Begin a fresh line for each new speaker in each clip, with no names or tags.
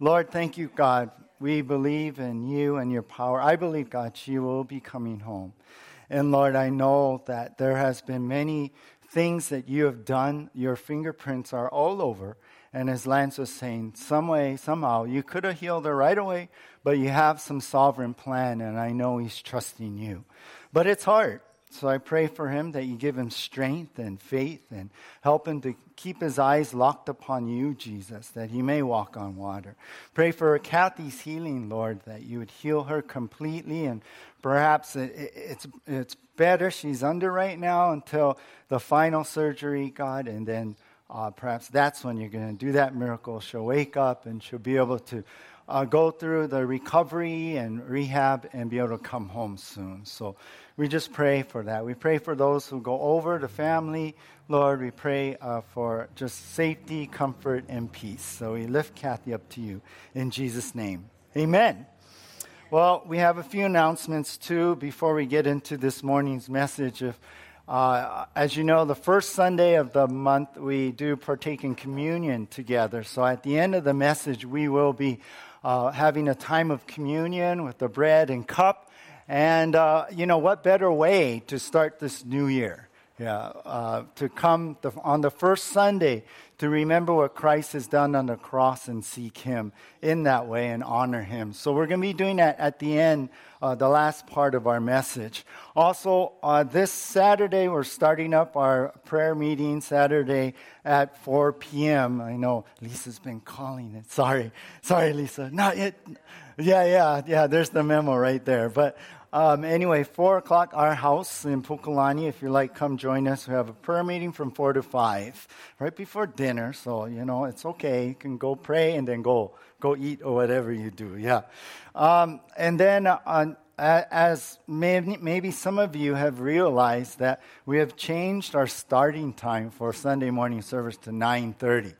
Lord, thank you, God. We believe in you and your power. I believe, God, she will be coming home. And Lord, I know that there has been many things that you have done. Your fingerprints are all over. And as Lance was saying, some way, somehow, you could have healed her right away, but you have some sovereign plan, and I know he's trusting you. But it's hard. So I pray for him that you give him strength and faith and help him to keep his eyes locked upon you, Jesus, that he may walk on water. Pray for Kathy's healing, Lord, that you would heal her completely and perhaps it's, it's better she's under right now until the final surgery, God, and then uh, perhaps that's when you're going to do that miracle. She'll wake up and she'll be able to uh, go through the recovery and rehab and be able to come home soon. So we just pray for that. We pray for those who go over, the family. Lord, we pray uh, for just safety, comfort, and peace. So we lift Kathy up to you in Jesus' name. Amen. Well, we have a few announcements too before we get into this morning's message. If, uh, as you know, the first Sunday of the month, we do partake in communion together. So at the end of the message, we will be uh, having a time of communion with the bread and cup. And, uh, you know, what better way to start this new year? Yeah, uh, to come the, on the first Sunday to remember what Christ has done on the cross and seek Him in that way and honor Him. So we're going to be doing that at the end, uh, the last part of our message. Also, uh, this Saturday we're starting up our prayer meeting Saturday at 4 p.m. I know Lisa's been calling it. Sorry, sorry, Lisa. Not yet. Yeah, yeah, yeah. There's the memo right there. But um, anyway, 4 o'clock, our house in Pukalani. If you like, come join us. We have a prayer meeting from 4 to 5, right before dinner. So, you know, it's okay. You can go pray and then go, go eat or whatever you do. Yeah. Um, and then as maybe, maybe some of you have realized that we have changed our starting time for Sunday morning service to 9.30.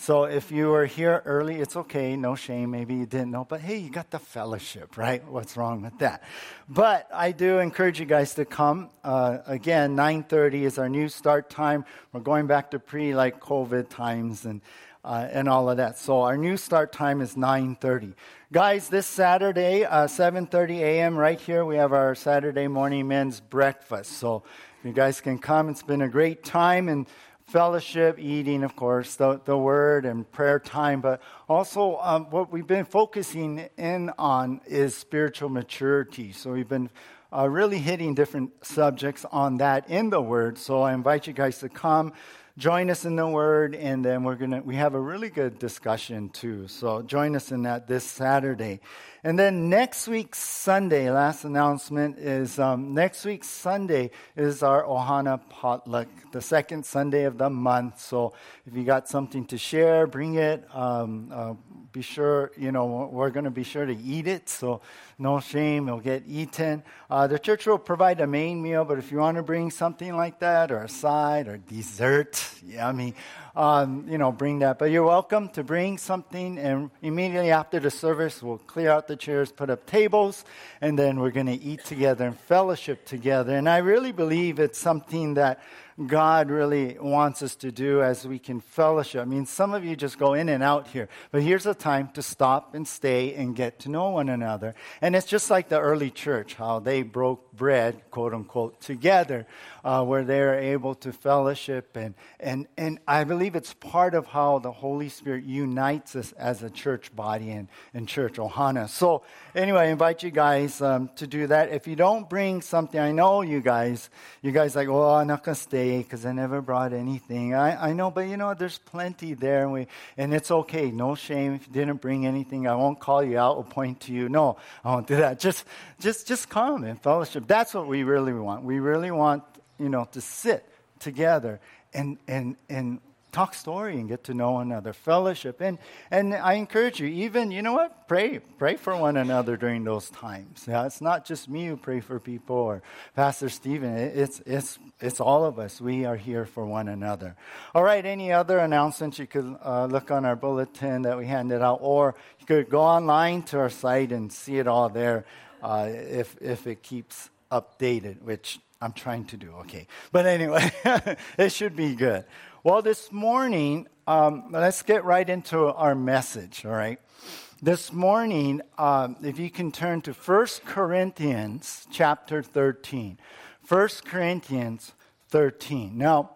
So if you were here early, it's okay, no shame. Maybe you didn't know, but hey, you got the fellowship, right? What's wrong with that? But I do encourage you guys to come. Uh, again, 9:30 is our new start time. We're going back to pre like COVID times and uh, and all of that. So our new start time is 9:30. Guys, this Saturday, uh, 7:30 a.m. right here, we have our Saturday morning men's breakfast. So you guys can come. It's been a great time and fellowship, eating, of course, the, the word and prayer time, but also um, what we've been focusing in on is spiritual maturity. So we've been uh, really hitting different subjects on that in the word. So I invite you guys to come join us in the word and then we're gonna we have a really good discussion too so join us in that this saturday and then next week sunday last announcement is um, next week sunday is our ohana potluck the second sunday of the month so if you got something to share bring it um, uh, be sure, you know, we're going to be sure to eat it. So no shame, it'll get eaten. Uh, the church will provide a main meal, but if you want to bring something like that or a side or dessert, yummy, um, you know, bring that. But you're welcome to bring something. And immediately after the service, we'll clear out the chairs, put up tables, and then we're going to eat together and fellowship together. And I really believe it's something that God really wants us to do as we can fellowship. I mean, some of you just go in and out here, but here's a time to stop and stay and get to know one another. And it's just like the early church, how they broke bread, quote unquote, together, uh, where they're able to fellowship. And, and, and I believe it's part of how the Holy Spirit unites us as a church body and, and church ohana. So, anyway, I invite you guys um, to do that. If you don't bring something, I know you guys, you guys like, oh, I'm not going to stay because I never brought anything. I, I know, but you know, there's plenty there, and, we, and it's okay. No shame if you didn't bring anything. I won't call you out or point to you. No, I won't do that. Just, just, just come and fellowship. That's what we really want. We really want, you know, to sit together and, and, and talk story and get to know another fellowship. And and i encourage you even you know what? Pray pray for one another during those times. Yeah it's not just me who pray for people or pastor stephen. It's it's it's all of us. We are here for one another. All right any other announcements you could uh, look on our bulletin that we handed out? Or you could go online to our site and see it all there uh, if if it keeps updated which i'm trying to do. Okay. But anyway it should be good Well, this morning, um, let's get right into our message, all right? This morning, um, if you can turn to 1 Corinthians chapter 13. 1 Corinthians 13. Now,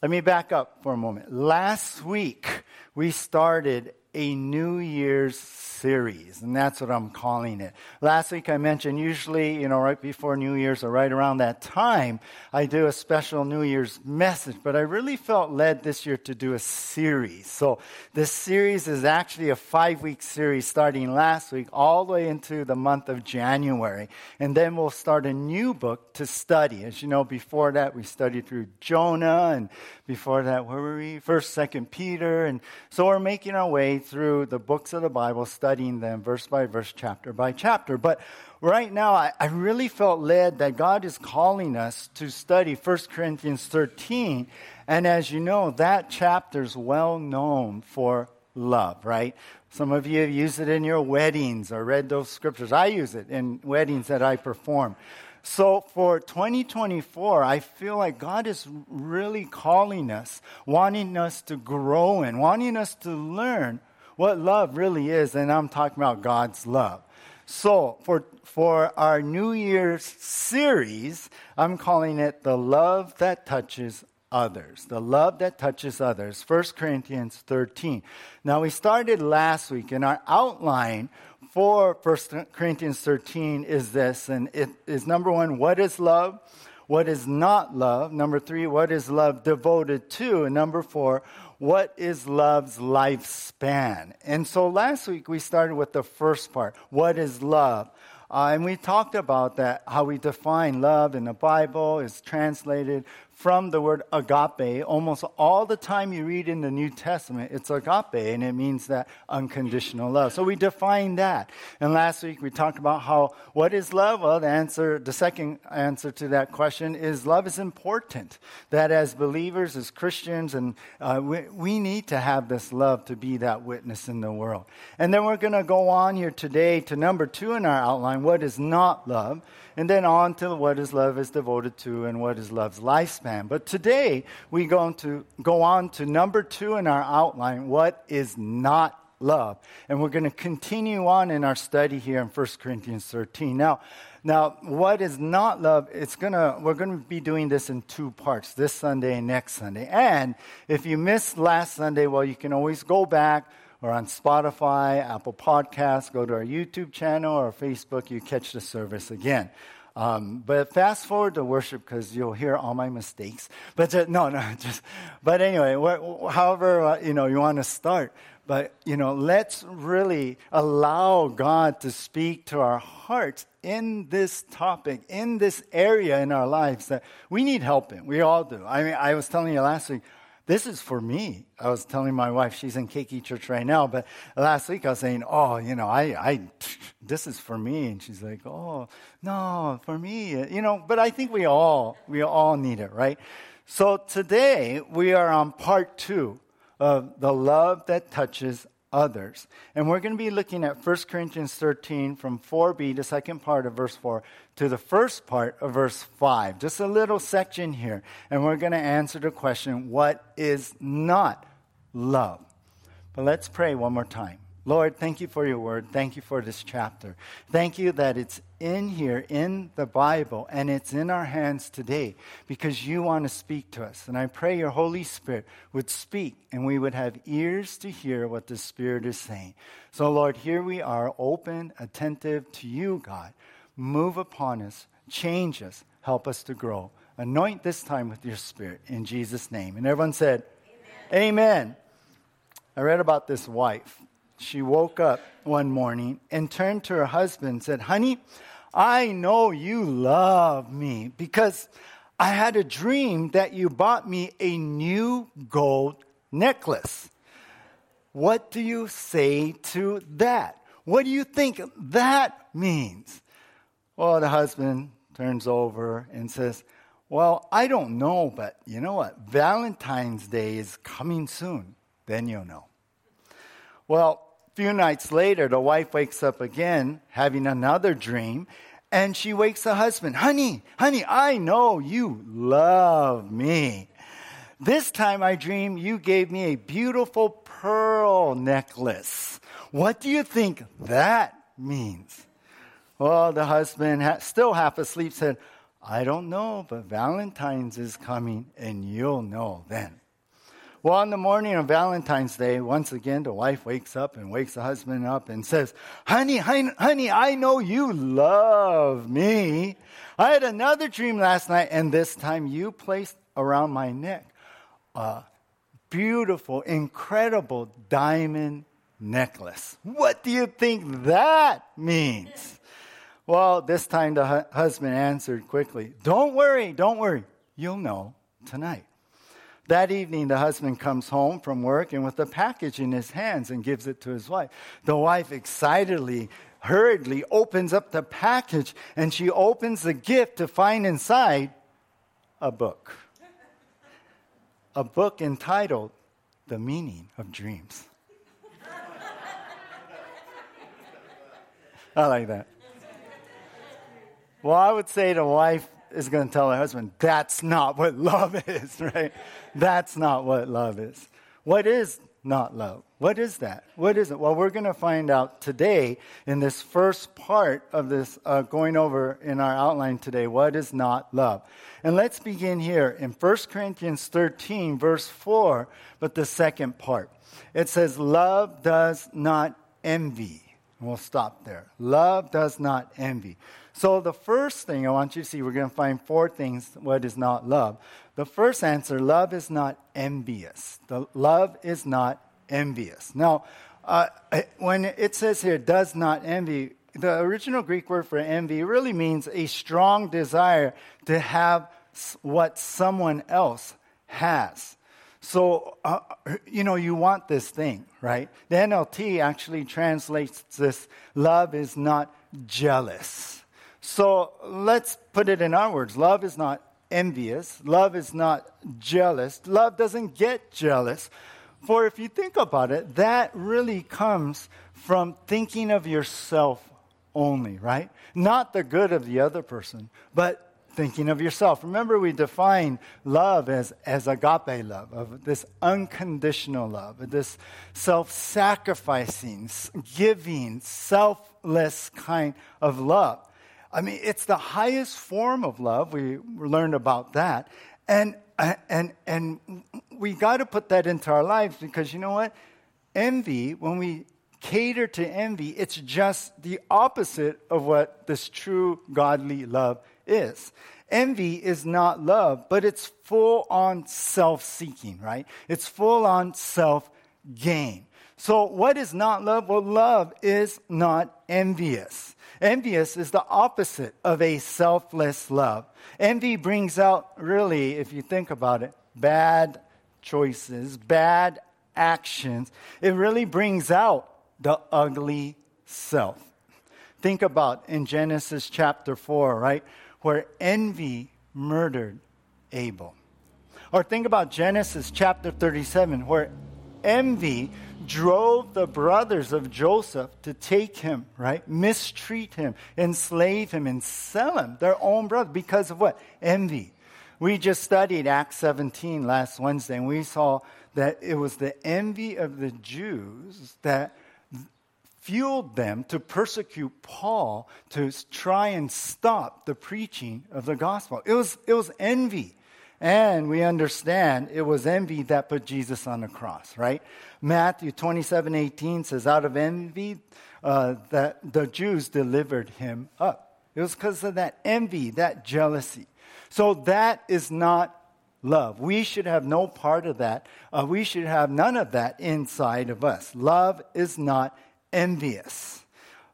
let me back up for a moment. Last week, we started a New Year's series, and that's what I'm calling it. Last week I mentioned usually, you know, right before New Year's or right around that time, I do a special New Year's message, but I really felt led this year to do a series. So this series is actually a five week series starting last week all the way into the month of January. And then we'll start a new book to study. As you know, before that we studied through Jonah and before that, where were we? First, Second Peter. And so we're making our way through the books of the Bible, studying them verse by verse, chapter by chapter. But right now, I, I really felt led that God is calling us to study 1 Corinthians 13. And as you know, that chapter is well known for love, right? Some of you have used it in your weddings or read those scriptures. I use it in weddings that I perform. So for 2024, I feel like God is really calling us, wanting us to grow and wanting us to learn what love really is. And I'm talking about God's love. So for, for our New Year's series, I'm calling it the love that touches others. The love that touches others. 1 Corinthians 13. Now we started last week in our outline for 1 Corinthians 13 is this, and it is number one, what is love? What is not love? Number three, what is love devoted to? And number four, what is love's lifespan? And so last week we started with the first part. What is love? Uh, and we talked about that, how we define love in the Bible is translated from the word agape. Almost all the time you read in the New Testament, it's agape, and it means that unconditional love. So we define that. And last week we talked about how what is love? Well, the answer, the second answer to that question is love is important. That as believers, as Christians, and uh, we, we need to have this love to be that witness in the world. And then we're going to go on here today to number two in our outline. What is not love? And then on to what is love is devoted to and what is love's lifespan. But today we going to go on to number two in our outline, what is not love. And we're going to continue on in our study here in 1 Corinthians 13. Now, now, what is not love? It's gonna. We're gonna be doing this in two parts: this Sunday and next Sunday. And if you missed last Sunday, well, you can always go back or on Spotify, Apple Podcasts, go to our YouTube channel or Facebook, you catch the service again. Um, but fast forward to worship because you'll hear all my mistakes. But just, no, no, just. But anyway, wh- however uh, you know you want to start. But you know, let's really allow God to speak to our hearts in this topic, in this area in our lives that we need help in. We all do. I mean, I was telling you last week this is for me. I was telling my wife, she's in Keiki Church right now, but last week I was saying, oh, you know, I, I, this is for me. And she's like, oh, no, for me. You know, but I think we all, we all need it, right? So today we are on part two of the love that touches others. And we're going to be looking at 1 Corinthians 13 from 4b, the second part of verse 4, to the first part of verse 5. Just a little section here. And we're going to answer the question what is not love? But let's pray one more time. Lord, thank you for your word. Thank you for this chapter. Thank you that it's in here, in the Bible, and it's in our hands today because you want to speak to us. And I pray your Holy Spirit would speak and we would have ears to hear what the Spirit is saying. So, Lord, here we are, open, attentive to you, God. Move upon us, change us, help us to grow. Anoint this time with your Spirit in Jesus' name. And everyone said, Amen. Amen. I read about this wife she woke up one morning and turned to her husband and said, Honey, I know you love me because I had a dream that you bought me a new gold necklace. What do you say to that? What do you think that means? Well, the husband turns over and says, Well, I don't know, but you know what? Valentine's Day is coming soon. Then you'll know. Well, few nights later, the wife wakes up again, having another dream, and she wakes the husband, Honey, honey, I know you love me. This time I dream you gave me a beautiful pearl necklace. What do you think that means? Well, the husband, still half asleep, said, I don't know, but Valentine's is coming and you'll know then. Well, on the morning of Valentine's Day, once again, the wife wakes up and wakes the husband up and says, Honey, honey, I know you love me. I had another dream last night, and this time you placed around my neck a beautiful, incredible diamond necklace. What do you think that means? Well, this time the hu- husband answered quickly, Don't worry, don't worry. You'll know tonight. That evening, the husband comes home from work and with a package in his hands and gives it to his wife. The wife excitedly, hurriedly opens up the package and she opens the gift to find inside a book. A book entitled The Meaning of Dreams. I like that. Well, I would say the wife is going to tell her husband, that's not what love is, right? That's not what love is. What is not love? What is that? What is it? Well, we're going to find out today in this first part of this uh, going over in our outline today. What is not love? And let's begin here in 1 Corinthians 13, verse 4, but the second part. It says, Love does not envy. We'll stop there. Love does not envy. So, the first thing I want you to see, we're going to find four things what is not love. The first answer love is not envious. The love is not envious. Now, uh, when it says here, does not envy, the original Greek word for envy really means a strong desire to have what someone else has. So, uh, you know, you want this thing, right? The NLT actually translates this love is not jealous. So let's put it in our words love is not envious, love is not jealous, love doesn't get jealous. For if you think about it, that really comes from thinking of yourself only, right? Not the good of the other person, but thinking of yourself. Remember, we define love as, as agape love, of this unconditional love, this self sacrificing, giving, selfless kind of love. I mean, it's the highest form of love. We learned about that. And, uh, and, and we got to put that into our lives because you know what? Envy, when we cater to envy, it's just the opposite of what this true godly love is. Envy is not love, but it's full on self seeking, right? It's full on self gain. So, what is not love? Well, love is not envious. Envious is the opposite of a selfless love. Envy brings out, really, if you think about it, bad choices, bad actions. It really brings out the ugly self. Think about in Genesis chapter 4, right? Where envy murdered Abel. Or think about Genesis chapter 37, where envy drove the brothers of Joseph to take him, right? Mistreat him, enslave him, and sell him, their own brother, because of what? Envy. We just studied Acts 17 last Wednesday, and we saw that it was the envy of the Jews that fueled them to persecute Paul to try and stop the preaching of the gospel. It was, it was envy. And we understand it was envy that put Jesus on the cross, right? Matthew 27 18 says, Out of envy, uh, that the Jews delivered him up. It was because of that envy, that jealousy. So that is not love. We should have no part of that. Uh, we should have none of that inside of us. Love is not envious.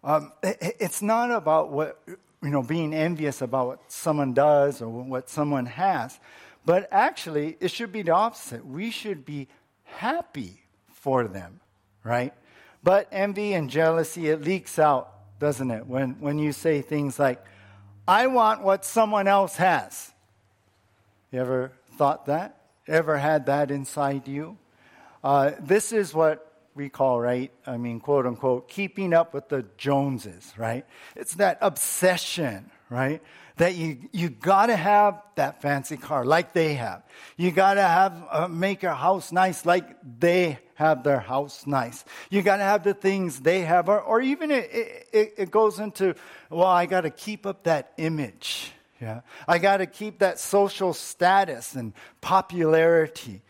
Um, it's not about what, you know, being envious about what someone does or what someone has. But actually, it should be the opposite. We should be happy for them, right? But envy and jealousy, it leaks out, doesn't it? When, when you say things like, I want what someone else has. You ever thought that? Ever had that inside you? Uh, this is what we call, right? I mean, quote unquote, keeping up with the Joneses, right? It's that obsession, right? That you, you gotta have that fancy car like they have. You gotta have, uh, make your house nice like they have their house nice. You gotta have the things they have, or, or even it, it, it goes into, well, I gotta keep up that image. Yeah. I gotta keep that social status and popularity.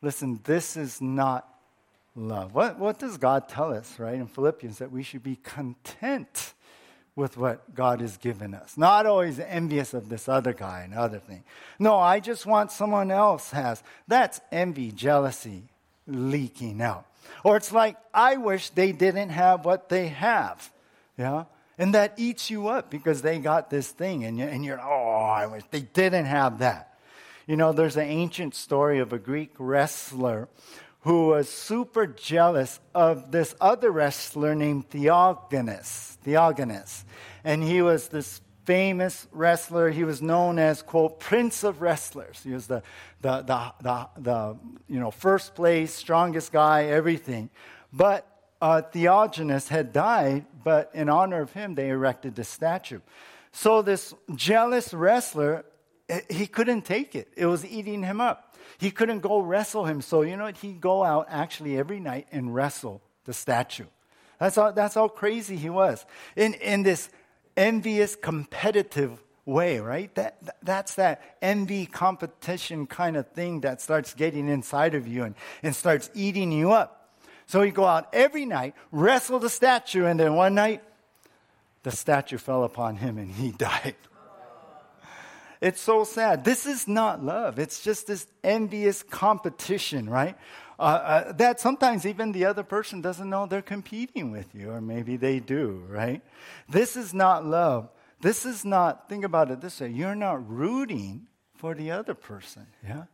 Listen, this is not love. What, what does God tell us, right, in Philippians? That we should be content with what God has given us. Not always envious of this other guy and other thing. No, I just want someone else has. That's envy, jealousy leaking out. Or it's like, I wish they didn't have what they have. Yeah? And that eats you up because they got this thing and you're, and you're oh, I wish they didn't have that. You know, there's an ancient story of a Greek wrestler who was super jealous of this other wrestler named Theogenes. Theogenes. And he was this famous wrestler. He was known as, quote, Prince of Wrestlers. He was the, the, the, the, the you know, first place, strongest guy, everything. But uh, Theogenes had died, but in honor of him, they erected the statue. So this jealous wrestler, eh, he couldn't take it. It was eating him up. He couldn't go wrestle him. So, you know what? He'd go out actually every night and wrestle the statue. That's how, that's how crazy he was. In, in this envious, competitive way, right? That, that's that envy competition kind of thing that starts getting inside of you and, and starts eating you up. So he'd go out every night, wrestle the statue, and then one night, the statue fell upon him and he died. It's so sad. This is not love. It's just this envious competition, right? Uh, uh, that sometimes even the other person doesn't know they're competing with you, or maybe they do, right? This is not love. This is not, think about it this way you're not rooting for the other person, yeah?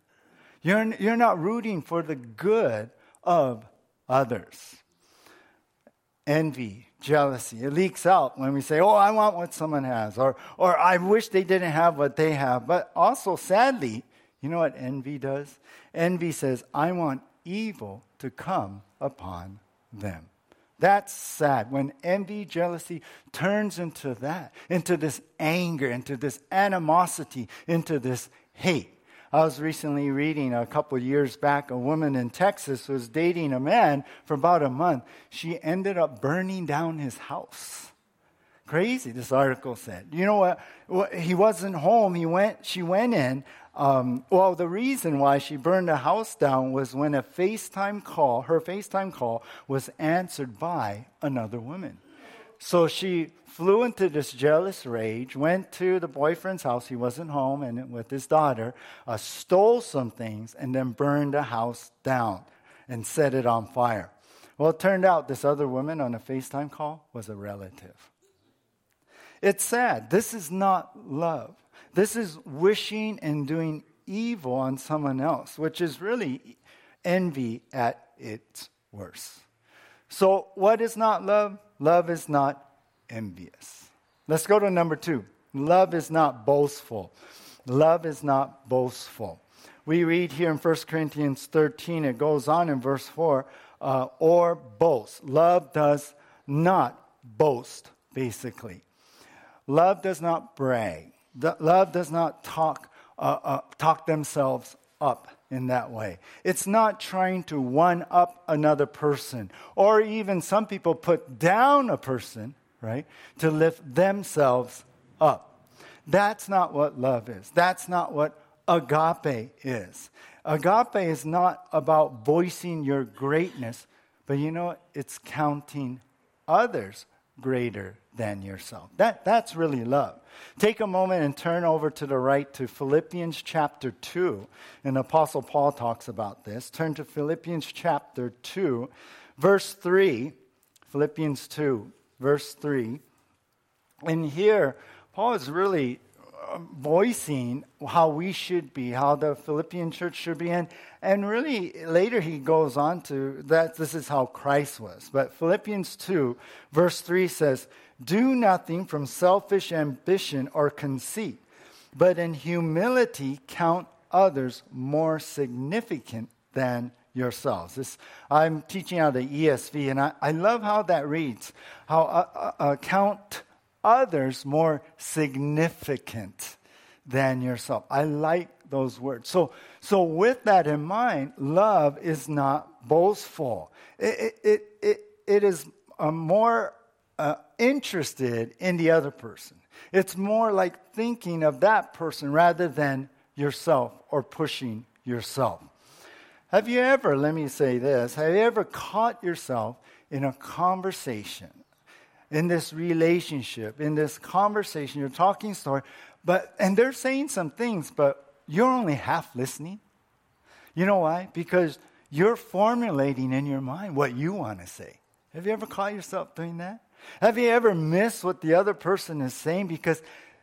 You're, you're not rooting for the good of others. Envy, jealousy. It leaks out when we say, Oh, I want what someone has, or, or I wish they didn't have what they have. But also, sadly, you know what envy does? Envy says, I want evil to come upon them. That's sad. When envy, jealousy turns into that, into this anger, into this animosity, into this hate. I was recently reading a couple years back a woman in Texas was dating a man for about a month. She ended up burning down his house. Crazy, this article said. You know what? He wasn't home. He went, she went in. Um, well, the reason why she burned the house down was when a FaceTime call, her FaceTime call, was answered by another woman. So she flew into this jealous rage, went to the boyfriend's house, he wasn't home, and with his daughter, uh, stole some things, and then burned the house down and set it on fire. Well, it turned out this other woman on a FaceTime call was a relative. It's sad. This is not love. This is wishing and doing evil on someone else, which is really envy at its worst. So, what is not love? Love is not envious. Let's go to number two. Love is not boastful. Love is not boastful. We read here in 1 Corinthians 13, it goes on in verse 4 uh, or boast. Love does not boast, basically. Love does not brag. The, love does not talk, uh, uh, talk themselves up in that way. It's not trying to one up another person, or even some people put down a person right? To lift themselves up. That's not what love is. That's not what agape is. Agape is not about voicing your greatness, but you know, it's counting others greater than yourself. That, that's really love. Take a moment and turn over to the right to Philippians chapter 2. And Apostle Paul talks about this. Turn to Philippians chapter 2, verse 3. Philippians 2, verse 3. And here, Paul is really voicing how we should be, how the Philippian church should be. And, and really, later he goes on to that this is how Christ was. But Philippians 2, verse 3 says, Do nothing from selfish ambition or conceit, but in humility count others more significant than yourselves. This, I'm teaching out of the ESV, and I, I love how that reads. How uh, uh, uh, count others more significant than yourself. I like those words. So, so with that in mind, love is not boastful. It, it, it, it is uh, more uh, interested in the other person. It's more like thinking of that person rather than yourself or pushing yourself. Have you ever, let me say this, have you ever caught yourself in a conversation, in this relationship, in this conversation, you're talking story, but, and they're saying some things, but you're only half listening? You know why? Because you're formulating in your mind what you want to say. Have you ever caught yourself doing that? Have you ever missed what the other person is saying because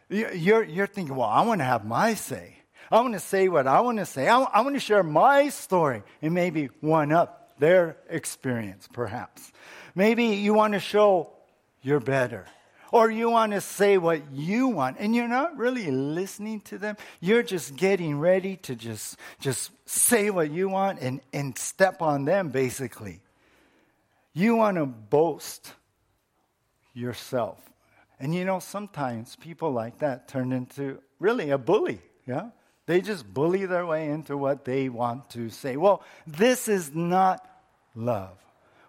you're, you're thinking, well, I want to have my say. I want to say what I want to say. I, I want to share my story and maybe one up their experience, perhaps. Maybe you want to show you're better. Or you want to say what you want and you're not really listening to them. You're just getting ready to just, just say what you want and, and step on them, basically. You want to boast yourself. And you know, sometimes people like that turn into really a bully, yeah? They just bully their way into what they want to say. Well, this is not love.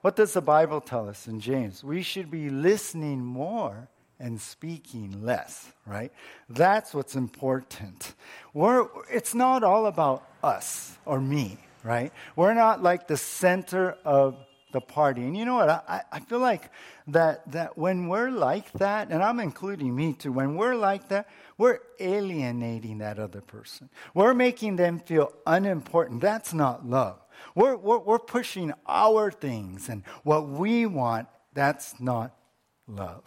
What does the Bible tell us in James? We should be listening more and speaking less, right? That's what's important. We're, it's not all about us or me, right? We're not like the center of the party. And you know what? I, I feel like that, that when we're like that, and I'm including me too, when we're like that, we're alienating that other person. We're making them feel unimportant. That's not love. We're, we're, we're pushing our things and what we want. That's not love.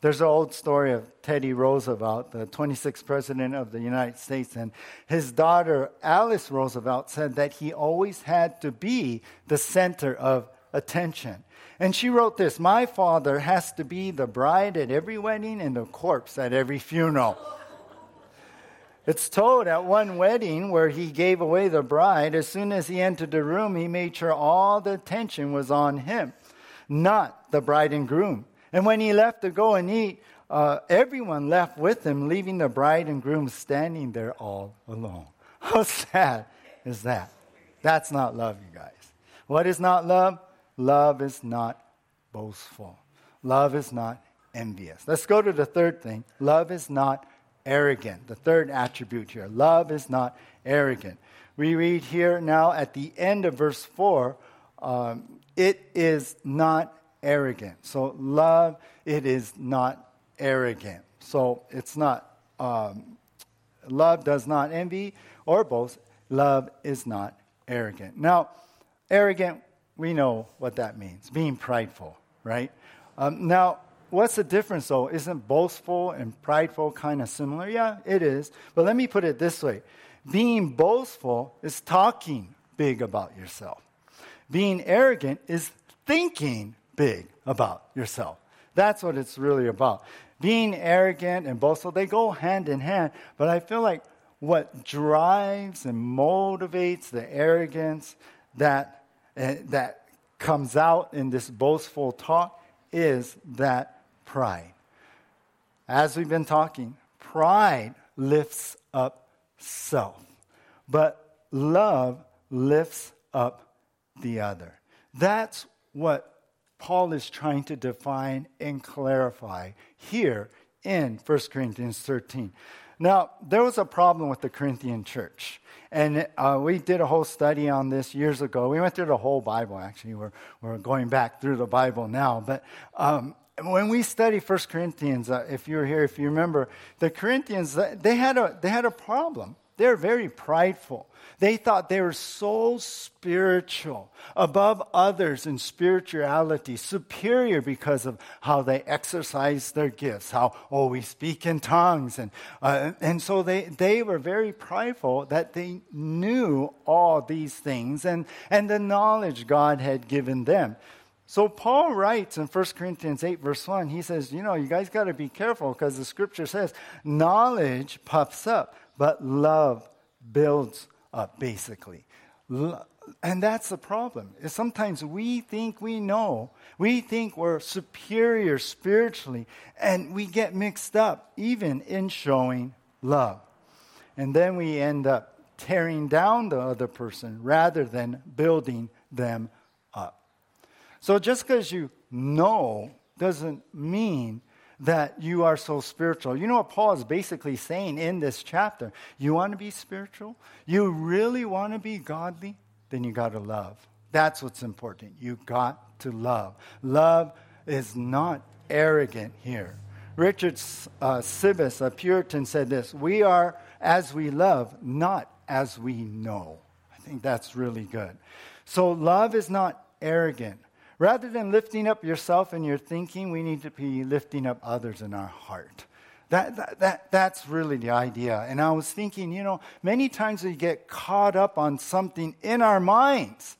There's an old story of Teddy Roosevelt, the 26th president of the United States, and his daughter Alice Roosevelt said that he always had to be the center of attention. And she wrote this My father has to be the bride at every wedding and the corpse at every funeral. It's told at one wedding where he gave away the bride, as soon as he entered the room, he made sure all the attention was on him, not the bride and groom. And when he left to go and eat, uh, everyone left with him, leaving the bride and groom standing there all alone. How sad is that? That's not love, you guys. What is not love? Love is not boastful. Love is not envious. Let's go to the third thing. Love is not arrogant. The third attribute here. Love is not arrogant. We read here now at the end of verse 4 um, it is not arrogant. So, love, it is not arrogant. So, it's not, um, love does not envy or boast. Love is not arrogant. Now, arrogant, we know what that means being prideful, right? Um, now, what's the difference though? Isn't boastful and prideful kind of similar? Yeah, it is. But let me put it this way being boastful is talking big about yourself, being arrogant is thinking big about yourself. That's what it's really about. Being arrogant and boastful, they go hand in hand, but I feel like what drives and motivates the arrogance that uh, that comes out in this boastful talk is that pride. As we've been talking, pride lifts up self, but love lifts up the other. That's what Paul is trying to define and clarify here in 1 Corinthians 13. Now, there was a problem with the Corinthian church. And uh, we did a whole study on this years ago. We went through the whole Bible, actually. We're, we're going back through the Bible now. But um, when we study 1 Corinthians, uh, if you're here, if you remember, the Corinthians, they had a, they had a problem. They're very prideful. They thought they were so spiritual, above others in spirituality, superior because of how they exercise their gifts, how, oh, we speak in tongues. And, uh, and so they, they were very prideful that they knew all these things and, and the knowledge God had given them. So Paul writes in 1 Corinthians 8, verse 1, he says, You know, you guys got to be careful because the scripture says, knowledge puffs up, but love builds up, basically. And that's the problem. Is sometimes we think we know, we think we're superior spiritually, and we get mixed up even in showing love. And then we end up tearing down the other person rather than building them. So just because you know doesn't mean that you are so spiritual. You know what Paul is basically saying in this chapter? You want to be spiritual? You really want to be godly? Then you got to love. That's what's important. You got to love. Love is not arrogant here. Richard uh, Sibbes, a Puritan, said this We are as we love, not as we know. I think that's really good. So, love is not arrogant. Rather than lifting up yourself and your thinking, we need to be lifting up others in our heart. That, that, that, that's really the idea. And I was thinking, you know, many times we get caught up on something in our minds,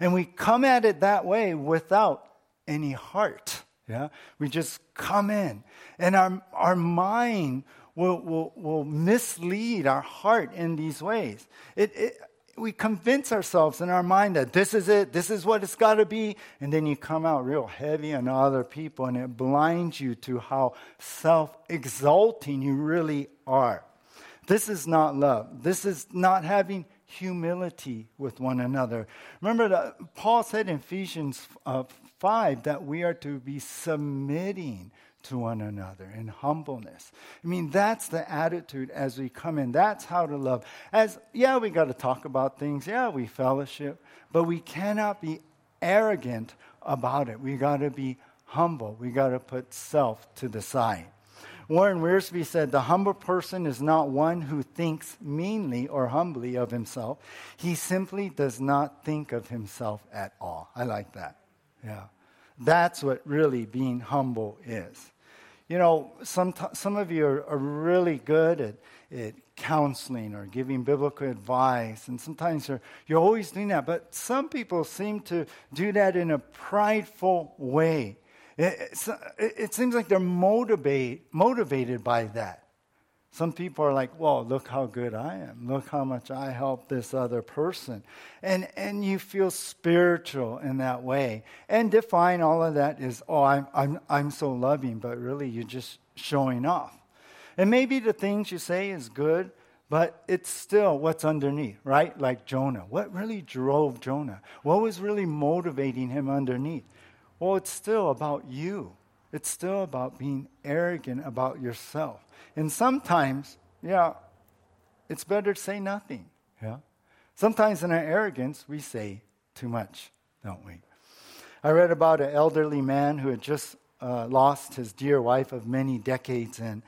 and we come at it that way without any heart. Yeah? We just come in, and our, our mind will, will, will mislead our heart in these ways. It, it, we convince ourselves in our mind that this is it, this is what it's got to be, and then you come out real heavy on other people, and it blinds you to how self exalting you really are. This is not love. This is not having humility with one another. Remember that Paul said in Ephesians uh, 5 that we are to be submitting to one another in humbleness. I mean, that's the attitude as we come in. That's how to love. As, yeah, we got to talk about things. Yeah, we fellowship, but we cannot be arrogant about it. We got to be humble. We got to put self to the side. Warren Wiersbe said, The humble person is not one who thinks meanly or humbly of himself. He simply does not think of himself at all. I like that. Yeah. That's what really being humble is. You know, some, some of you are, are really good at, at counseling or giving biblical advice, and sometimes you're, you're always doing that, but some people seem to do that in a prideful way. It, it, it seems like they're motivate, motivated by that. Some people are like, well, look how good I am. Look how much I help this other person. And, and you feel spiritual in that way. And define all of that is, oh, I'm, I'm, I'm so loving, but really you're just showing off. And maybe the things you say is good, but it's still what's underneath, right? Like Jonah. What really drove Jonah? What was really motivating him underneath? Well, it's still about you. It's still about being arrogant about yourself. And sometimes, yeah, it's better to say nothing. Yeah. Sometimes in our arrogance, we say too much, don't we? I read about an elderly man who had just uh, lost his dear wife of many decades, and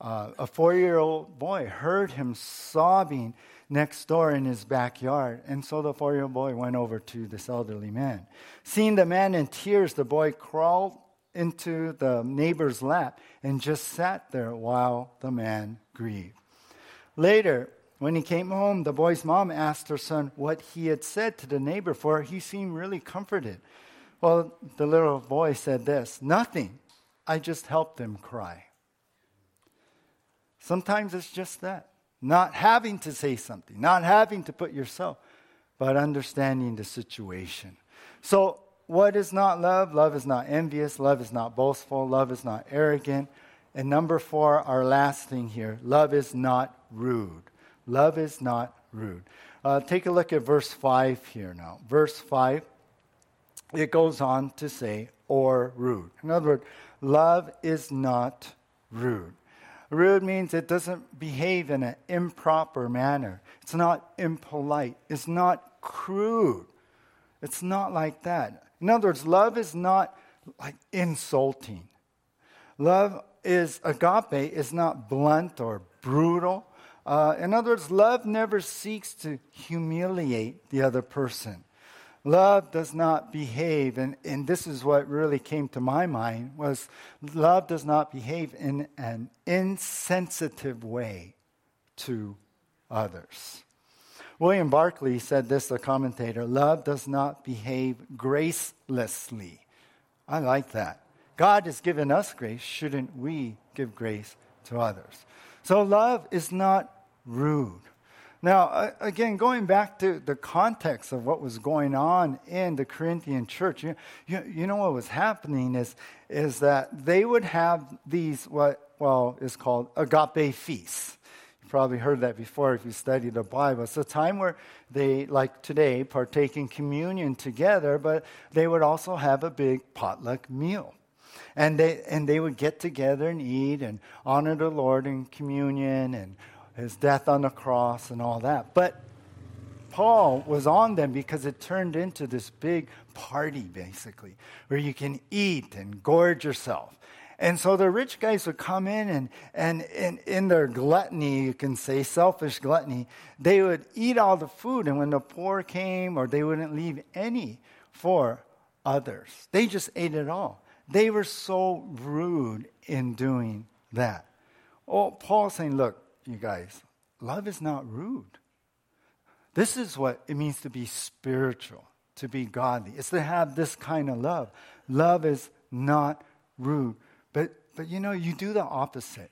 uh, a four year old boy heard him sobbing next door in his backyard. And so the four year old boy went over to this elderly man. Seeing the man in tears, the boy crawled into the neighbor's lap and just sat there while the man grieved. Later, when he came home, the boy's mom asked her son what he had said to the neighbor, for he seemed really comforted. Well, the little boy said this Nothing. I just helped him cry. Sometimes it's just that. Not having to say something, not having to put yourself, but understanding the situation. So what is not love? Love is not envious. Love is not boastful. Love is not arrogant. And number four, our last thing here love is not rude. Love is not rude. Uh, take a look at verse 5 here now. Verse 5, it goes on to say, or rude. In other words, love is not rude. Rude means it doesn't behave in an improper manner. It's not impolite. It's not crude. It's not like that. In other words, love is not like insulting. Love is, agape, is not blunt or brutal. Uh, in other words, love never seeks to humiliate the other person. Love does not behave, and, and this is what really came to my mind, was love does not behave in an insensitive way to others. William Barclay said this, the commentator love does not behave gracelessly. I like that. God has given us grace. Shouldn't we give grace to others? So love is not rude. Now, again, going back to the context of what was going on in the Corinthian church, you, you, you, know what was happening is, is that they would have these, what, well, is called agape feasts. Probably heard that before if you study the Bible. It's a time where they, like today, partake in communion together, but they would also have a big potluck meal. And they, and they would get together and eat and honor the Lord in communion and his death on the cross and all that. But Paul was on them because it turned into this big party, basically, where you can eat and gorge yourself. And so the rich guys would come in and, and, and in their gluttony, you can say selfish gluttony, they would eat all the food. And when the poor came, or they wouldn't leave any for others, they just ate it all. They were so rude in doing that. Oh, Paul's saying, look, you guys, love is not rude. This is what it means to be spiritual, to be godly. It's to have this kind of love. Love is not rude. But, but you know, you do the opposite.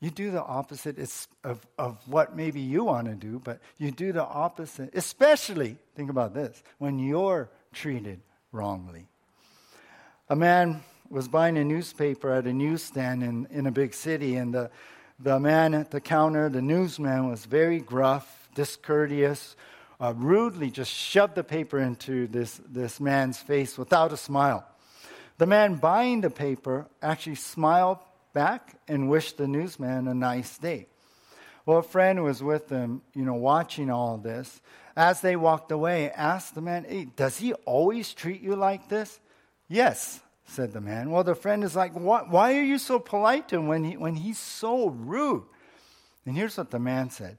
You do the opposite of, of what maybe you want to do, but you do the opposite, especially, think about this, when you're treated wrongly. A man was buying a newspaper at a newsstand in, in a big city, and the, the man at the counter, the newsman, was very gruff, discourteous, uh, rudely just shoved the paper into this, this man's face without a smile. The man buying the paper actually smiled back and wished the newsman a nice day. Well, a friend was with them, you know, watching all this, as they walked away, asked the man, Hey, does he always treat you like this? Yes, said the man. Well, the friend is like, Why are you so polite to him when, he, when he's so rude? And here's what the man said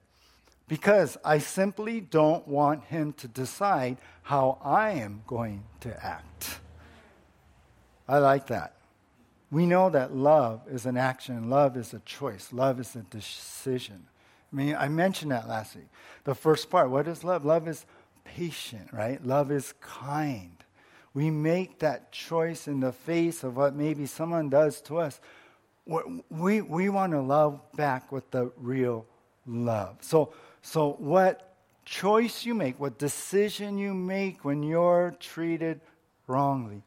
Because I simply don't want him to decide how I am going to act. I like that. We know that love is an action, love is a choice, love is a decision. I mean, I mentioned that last week. The first part, what is love? Love is patient, right? Love is kind we make that choice in the face of what maybe someone does to us, we, we want to love back with the real love. So, so, what choice you make, what decision you make when you're treated wrongly,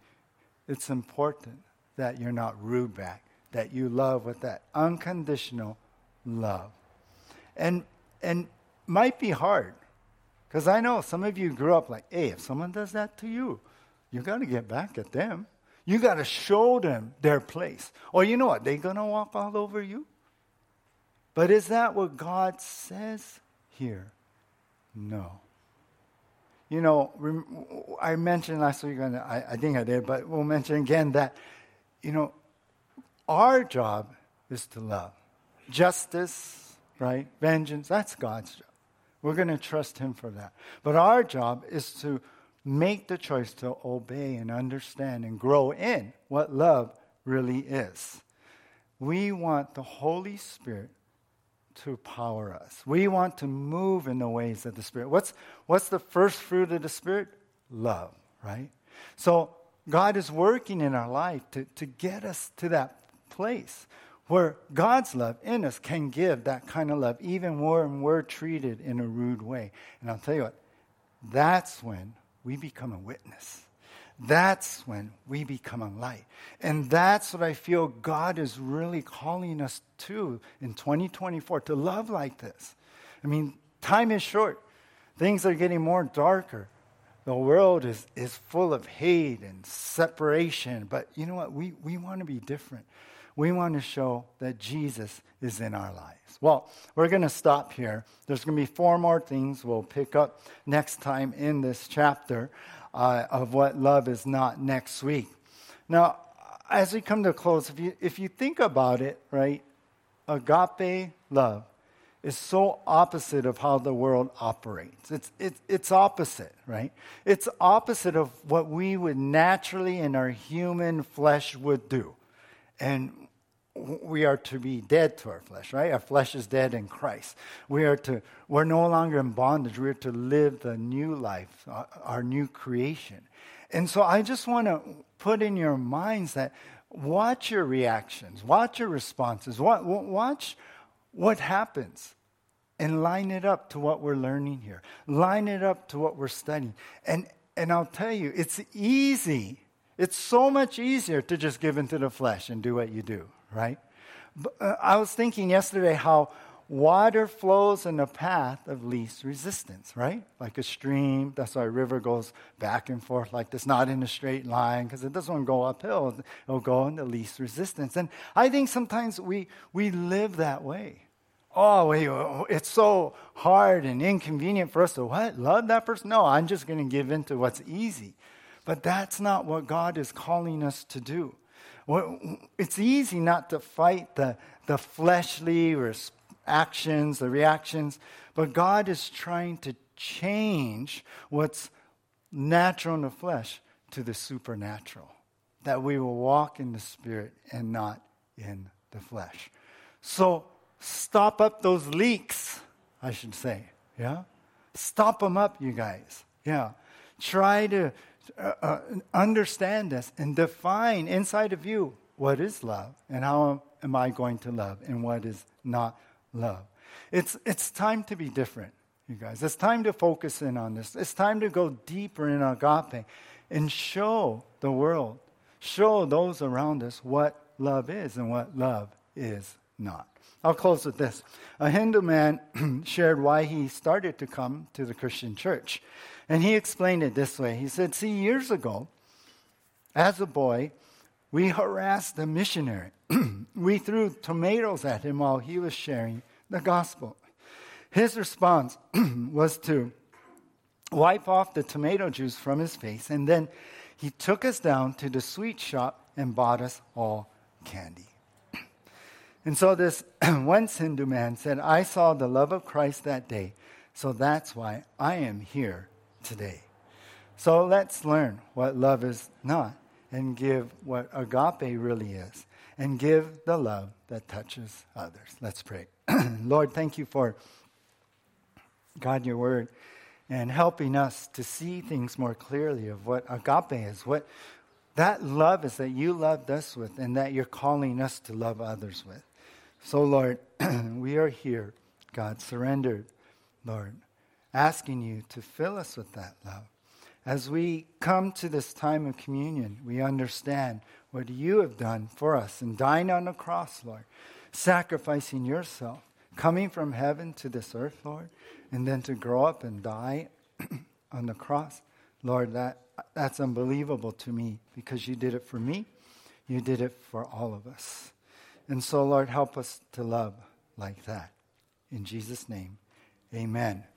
it's important that you're not rude back, that you love with that unconditional love. And, and might be hard, because I know some of you grew up like, hey, if someone does that to you, you got to get back at them. You got to show them their place. Or you know what? They're to walk all over you. But is that what God says here? No. You know, I mentioned last week, and I, I think I did, but we'll mention again that, you know, our job is to love. Justice, right? Vengeance, that's God's job. We're going to trust Him for that. But our job is to make the choice to obey and understand and grow in what love really is. We want the Holy Spirit to power us. We want to move in the ways of the Spirit. What's, what's the first fruit of the Spirit? Love, right? So God is working in our life to, to get us to that place where God's love in us can give that kind of love, even when we're treated in a rude way. And I'll tell you what, that's when we become a witness. That's when we become a light. And that's what I feel God is really calling us to in 2024 to love like this. I mean, time is short, things are getting more darker. The world is, is full of hate and separation. But you know what? We, we want to be different. We want to show that Jesus is in our lives. Well, we're going to stop here. There's going to be four more things we'll pick up next time in this chapter uh, of what love is not next week. Now, as we come to a close, if you, if you think about it, right, agape love is so opposite of how the world operates. It's, it's, it's opposite, right? It's opposite of what we would naturally in our human flesh would do. And we are to be dead to our flesh, right? Our flesh is dead in Christ. We are to, we're no longer in bondage. We're to live the new life, our, our new creation. And so I just want to put in your minds that watch your reactions, watch your responses, watch what happens and line it up to what we're learning here. Line it up to what we're studying. And, and I'll tell you, it's easy. It's so much easier to just give into the flesh and do what you do, right? But, uh, I was thinking yesterday how water flows in the path of least resistance, right? Like a stream. That's why a river goes back and forth like this, not in a straight line, because it doesn't go uphill. It'll go in the least resistance. And I think sometimes we, we live that way oh, wait, it's so hard and inconvenient for us to what? Love that person? No, I'm just going to give in to what's easy. But that's not what God is calling us to do. It's easy not to fight the, the fleshly actions, the reactions, but God is trying to change what's natural in the flesh to the supernatural. That we will walk in the Spirit and not in the flesh. So, stop up those leaks, I should say. Yeah? Stop them up, you guys. Yeah. Try to uh, understand this and define inside of you what is love and how am I going to love and what is not love. It's, it's time to be different, you guys. It's time to focus in on this. It's time to go deeper in agape and show the world, show those around us what love is and what love is not. I'll close with this. A Hindu man shared why he started to come to the Christian church. And he explained it this way He said, See, years ago, as a boy, we harassed a missionary. we threw tomatoes at him while he was sharing the gospel. His response was to wipe off the tomato juice from his face, and then he took us down to the sweet shop and bought us all candy. And so this once Hindu man said, I saw the love of Christ that day, so that's why I am here today. So let's learn what love is not and give what agape really is and give the love that touches others. Let's pray. Lord, thank you for God, your word, and helping us to see things more clearly of what agape is, what that love is that you loved us with and that you're calling us to love others with. So, Lord, we are here, God, surrendered, Lord, asking you to fill us with that love. As we come to this time of communion, we understand what you have done for us and dying on the cross, Lord, sacrificing yourself, coming from heaven to this earth, Lord, and then to grow up and die on the cross. Lord, that, that's unbelievable to me because you did it for me, you did it for all of us. And so, Lord, help us to love like that. In Jesus' name, amen.